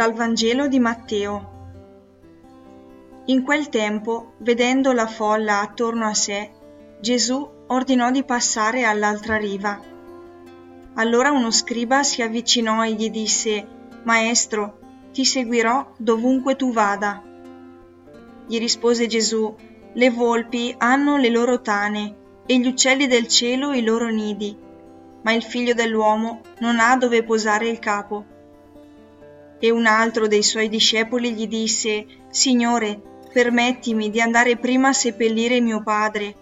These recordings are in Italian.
Dal Vangelo di Matteo. In quel tempo, vedendo la folla attorno a sé, Gesù ordinò di passare all'altra riva. Allora uno scriba si avvicinò e gli disse, Maestro, ti seguirò dovunque tu vada. Gli rispose Gesù, Le volpi hanno le loro tane e gli uccelli del cielo i loro nidi, ma il figlio dell'uomo non ha dove posare il capo. E un altro dei suoi discepoli gli disse, Signore, permettimi di andare prima a seppellire mio padre.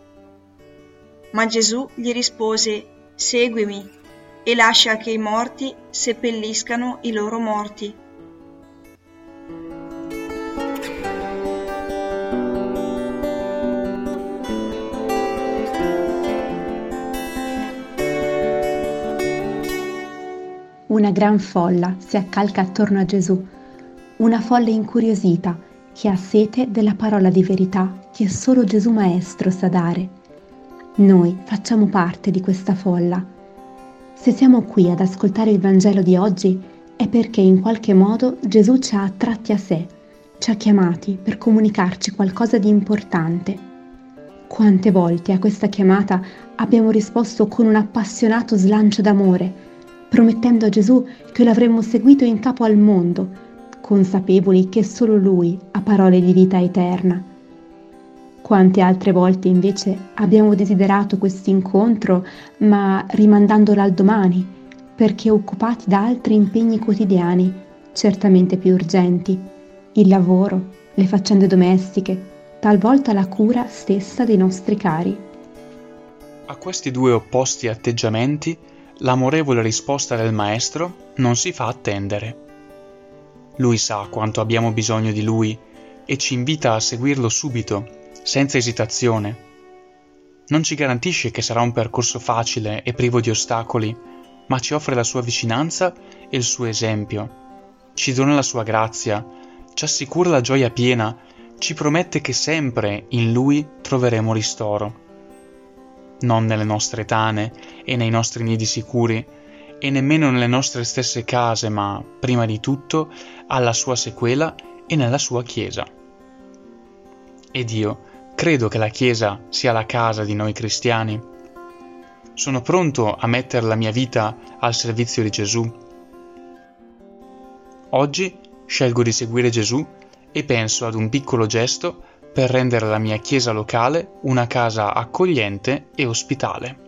Ma Gesù gli rispose, Seguimi e lascia che i morti seppelliscano i loro morti. Una gran folla si accalca attorno a Gesù, una folla incuriosita che ha sete della parola di verità che solo Gesù Maestro sa dare. Noi facciamo parte di questa folla. Se siamo qui ad ascoltare il Vangelo di oggi è perché in qualche modo Gesù ci ha attratti a sé, ci ha chiamati per comunicarci qualcosa di importante. Quante volte a questa chiamata abbiamo risposto con un appassionato slancio d'amore, promettendo a Gesù che lo avremmo seguito in capo al mondo, consapevoli che solo Lui ha parole di vita eterna. Quante altre volte invece abbiamo desiderato questo incontro, ma rimandandolo al domani, perché occupati da altri impegni quotidiani, certamente più urgenti, il lavoro, le faccende domestiche, talvolta la cura stessa dei nostri cari. A questi due opposti atteggiamenti, l'amorevole risposta del maestro non si fa attendere. Lui sa quanto abbiamo bisogno di Lui e ci invita a seguirlo subito, senza esitazione. Non ci garantisce che sarà un percorso facile e privo di ostacoli, ma ci offre la sua vicinanza e il suo esempio. Ci dona la sua grazia, ci assicura la gioia piena, ci promette che sempre in Lui troveremo ristoro. Non nelle nostre tane e nei nostri nidi sicuri, e nemmeno nelle nostre stesse case, ma prima di tutto alla sua sequela e nella sua Chiesa. Ed io credo che la Chiesa sia la casa di noi cristiani. Sono pronto a mettere la mia vita al servizio di Gesù. Oggi scelgo di seguire Gesù e penso ad un piccolo gesto per rendere la mia Chiesa locale una casa accogliente e ospitale.